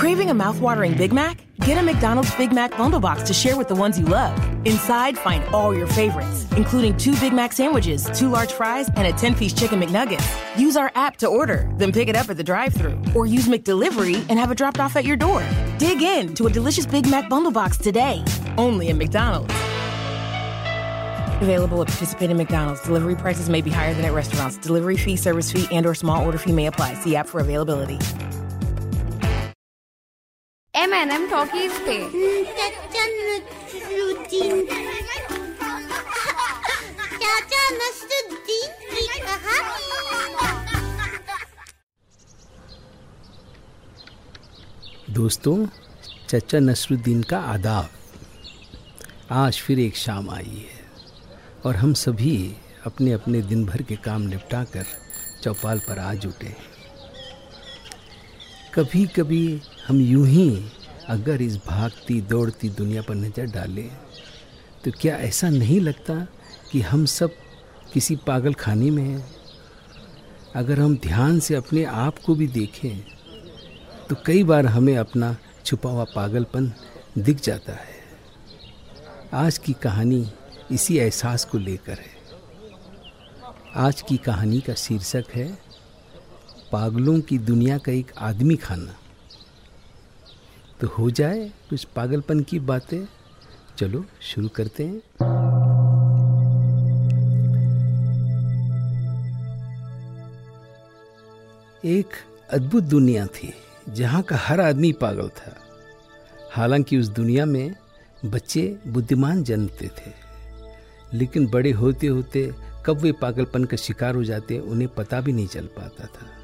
Craving a mouthwatering Big Mac? Get a McDonald's Big Mac bundle box to share with the ones you love. Inside, find all your favorites, including two Big Mac sandwiches, two large fries, and a 10 piece chicken McNugget. Use our app to order, then pick it up at the drive thru, or use McDelivery and have it dropped off at your door. Dig in to a delicious Big Mac bundle box today, only at McDonald's. Available at participating McDonald's. Delivery prices may be higher than at restaurants. Delivery fee, service fee, and or small order fee may apply. See app for availability. M&M Talkies पे चाचा नसरुद्दीन। चाचा नसरुद्दीन की कहानी। दोस्तों चचा नसरुद्दीन का आदाब आज फिर एक शाम आई है और हम सभी अपने अपने दिन भर के काम निपटा कर चौपाल पर आ जुटे कभी कभी हम यूँ ही अगर इस भागती, दौड़ती दुनिया पर नज़र डालें तो क्या ऐसा नहीं लगता कि हम सब किसी पागल खाने में हैं? अगर हम ध्यान से अपने आप को भी देखें तो कई बार हमें अपना छुपा हुआ पागलपन दिख जाता है। आज की कहानी इसी एहसास को लेकर है। आज की कहानी का शीर्षक है, पागलों की दुनिया का एक आदमी खाना। तो हो जाए कुछ पागलपन की बातें। चलो, शुरू करते हैं। एक अद्भुत दुनिया थी, जहाँ का हर आदमी पागल था। हालाँकि उस दुनिया में बच्चे बुद्धिमान जन्मते थे। लेकिन बड़े होते होते कब वे पागलपन का शिकार हो जाते, उन्हें पता भी नहीं चल पाता था।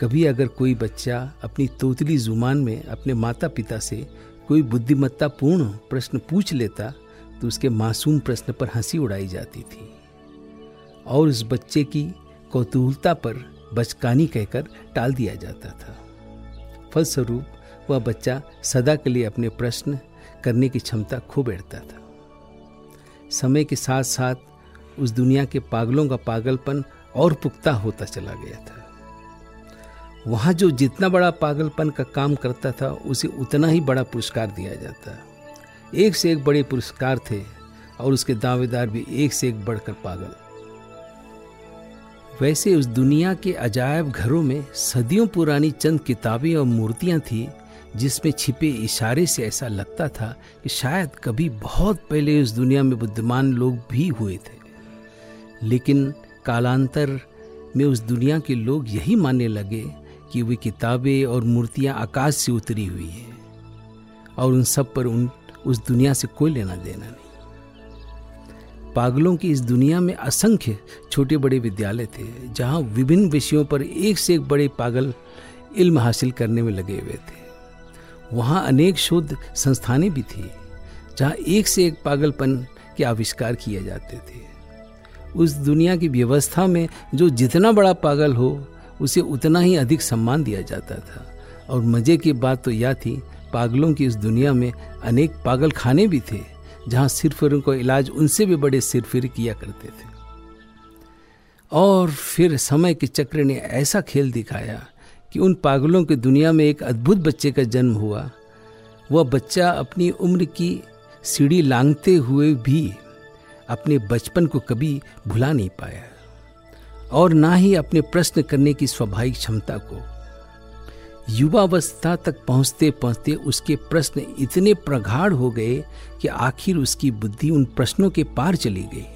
कभी अगर कोई बच्चा अपनी तोतली ज़ुबान में अपने माता पिता से कोई बुद्धिमत्तापूर्ण प्रश्न पूछ लेता तो उसके मासूम प्रश्न पर हँसी उड़ाई जाती थी। और उस बच्चे की कौतूहलता पर बचकानी कहकर टाल दिया जाता था। फलस्वरूप, वह बच्चा सदा के लिए अपने प्रश्न करने की क्षमता खो बैठता था। समय के साथ साथ उस दुनिया के पागलों का पागलपन और पुख्ता होता चला गया था। वहाँ जो जितना बड़ा पागलपन का काम करता था, उसे उतना ही बड़ा पुरस्कार दिया जाता। एक से एक बड़े पुरस्कार थे और उसके दावेदार भी एक से एक बढ़कर पागल। वैसे उस दुनिया के अजायब घरों में सदियों पुरानी चंद किताबें और मूर्तियाँ थी, जिसमें छिपे इशारे से ऐसा लगता था कि शायद कभी बहुत पहले उस दुनिया में बुद्धिमान लोग भी हुए थे। लेकिन कालांतर में उस दुनिया के लोग यही मानने लगे कि वे किताबें और मूर्तियाँ आकाश से उतरी हुई है, और उन सब पर उन, उस दुनिया से कोई लेना देना नहीं। पागलों की इस दुनिया में असंख्य छोटे बड़े विद्यालय थे, जहाँ विभिन्न विषयों पर एक से एक बड़े पागल इल्म हासिल करने में लगे हुए थे। वहाँ अनेक शोध संस्थानें भी थी, जहाँ एक से एक पागलपन के आविष्कार किए जाते थे। उस दुनिया की व्यवस्था में जो जितना बड़ा पागल हो उसे उतना ही अधिक सम्मान दिया जाता था। और मज़े की बात तो यह थी, पागलों की इस दुनिया में अनेक पागल खाने भी थे, जहाँ सिरफिरों का इलाज उनसे भी बड़े सिरफिर किया करते थे। और फिर समय के चक्र ने ऐसा खेल दिखाया कि उन पागलों की दुनिया में एक अद्भुत बच्चे का जन्म हुआ। वह बच्चा अपनी उम्र की सीढ़ी लांगते हुए भी अपने बचपन को कभी भुला नहीं पाया। और ना ही अपने प्रश्न करने की स्वाभाविक क्षमता को। युवावस्था तक पहुँचते पहुँचते उसके प्रश्न इतने प्रगाढ़ हो गए कि आखिर उसकी बुद्धि उन प्रश्नों के पार चली गई।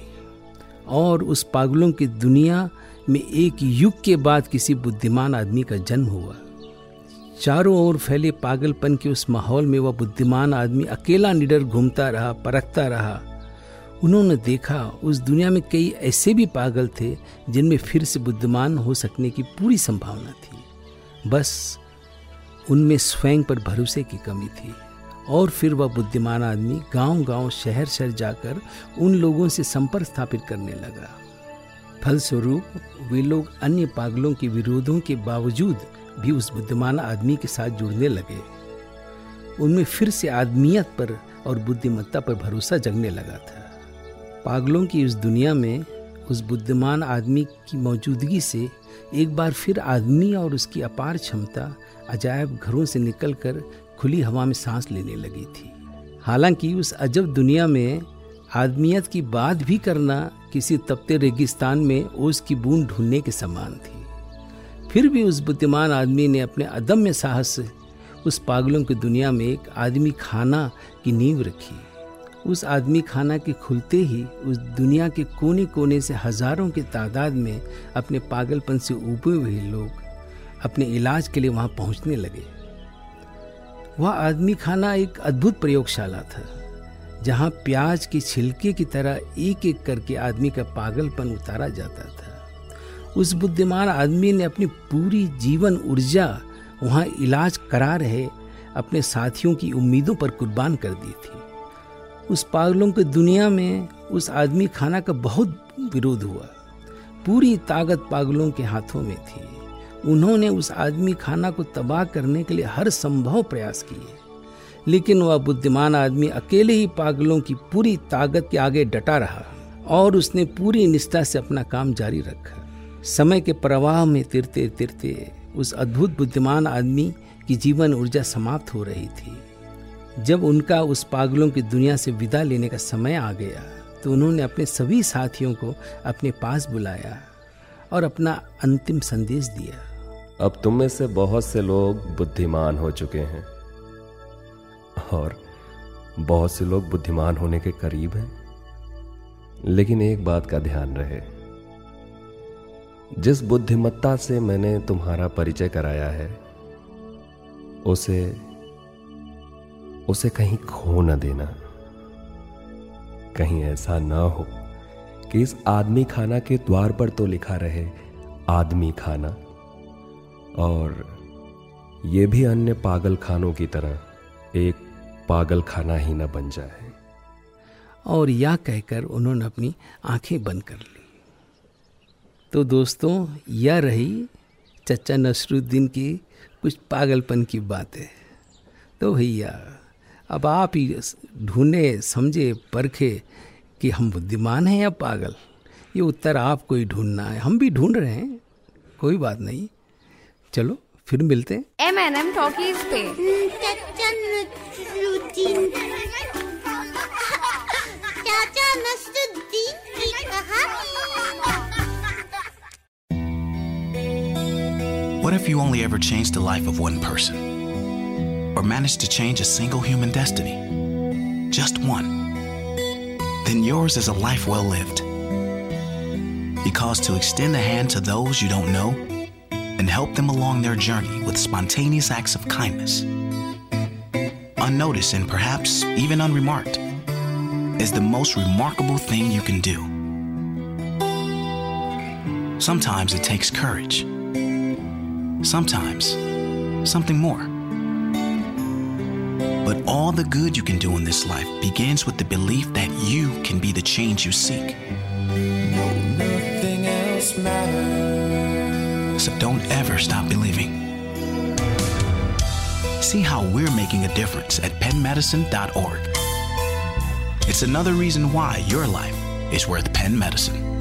और उस पागलों की दुनिया में एक युग के बाद किसी बुद्धिमान आदमी का जन्म हुआ। चारों ओर फैले पागलपन के उस माहौल में वह बुद्धिमान आदमी अकेला निडर घूमता रहा, परखता रहा। उन्होंने देखा उस दुनिया में कई ऐसे भी पागल थे जिनमें फिर से बुद्धिमान हो सकने की पूरी संभावना थी। बस उनमें स्वयं पर भरोसे की कमी थी और फिर वह बुद्धिमान आदमी गांव-गांव, शहर-शहर जाकर उन लोगों से संपर्क स्थापित करने लगा। फलस्वरूप, वे लोग अन्य पागलों के विरोधों के बावजूद भी उस बुद्धिमान आदमी के साथ जुड़ने लगे। उनमें फिर से आदमियत पर और बुद्धिमत्ता पर भरोसा जगने लगा था। पागलों की उस दुनिया में उस बुद्धिमान आदमी की मौजूदगी से एक बार फिर आदमी और उसकी अपार क्षमता अजायब घरों से निकलकर खुली हवा में सांस लेने लगी थी। हालाँकि उस अजब दुनिया में आदमियत की बात भी करना किसी तपते रेगिस्तान में ओस की बूंद ढूँढने के समान थी। फिर भी उस बुद्धिमान आदमी ने अपने अदम्य साहस से उस पागलों की दुनिया में एक आदमी खाना की नींव रखी। उस आदमी खाना के खुलते ही उस दुनिया के कोने कोने से हज़ारों की तादाद में अपने पागलपन से उबे हुए लोग अपने इलाज के लिए वहाँ पहुँचने लगे। वह आदमी खाना एक अद्भुत प्रयोगशाला था, जहाँ प्याज के छिलके की तरह एक एक करके आदमी का पागलपन उतारा जाता था। उस बुद्धिमान आदमी ने अपनी पूरी जीवन ऊर्जा वहाँ इलाज करा रहे अपने साथियों की उम्मीदों पर कुर्बान कर दी थी। उस पागलों की दुनिया में उस आदमी खाना का बहुत विरोध हुआ। पूरी ताकत पागलों के हाथों में थी। उन्होंने उस आदमी खाना को तबाह करने के लिए हर संभव प्रयास किए। लेकिन वह बुद्धिमान आदमी अकेले ही पागलों की पूरी ताकत के आगे डटा रहा और उसने पूरी निष्ठा से अपना काम जारी रखा। समय के प्रवाह में तिरते तिरते उस अद्भुत बुद्धिमान आदमी की जीवन ऊर्जा समाप्त हो रही थी। जब उनका उस पागलों की दुनिया से विदा लेने का समय आ गया तो उन्होंने अपने सभी साथियों को अपने पास बुलाया और अपना अंतिम संदेश दिया। अब तुम में से बहुत से लोग बुद्धिमान हो चुके हैं और बहुत से लोग बुद्धिमान होने के करीब हैं। लेकिन एक बात का ध्यान रहे। जिस बुद्धिमत्ता से मैंने तुम्हारा परिचय कराया है, उसे उसे कहीं खो न देना। कहीं ऐसा ना हो कि इस आदमी खाना के द्वार पर तो लिखा रहे, आदमी खाना। और ये भी अन्य पागल खानों की तरह, एक पागल खाना ही न बन जाए। और यह कहकर उन्होंने अपनी आँखें बंद कर ली। तो दोस्तों, यह रही चचा नसरुद्दीन की कुछ पागलपन की बातें। तो भैया अब आप ही ढूंढे समझे परखे कि हम बुद्धिमान हैं या पागल। ये उत्तर आपको ही ढूंढना है। हम भी ढूंढ रहे हैं। कोई बात नहीं। चलो फिर मिलते हैं। एम एन एम टॉकीज पे। चाचा नसरुद्दीन की कहानी। What if you only ever changed the life of one person? Or manage to change a single human destiny? Just one. Then yours is a life well lived. Because to extend a hand to those you don't know and help them along their journey with spontaneous acts of kindness, unnoticed and perhaps even unremarked, is the most remarkable thing you can do. Sometimes it takes courage. Sometimes something more. But all the good you can do in this life begins with the belief that you can be the change you seek. Nothing else matters. So don't ever stop believing. See how we're making a difference at penmedicine.org. It's another reason why your life is worth Penn Medicine.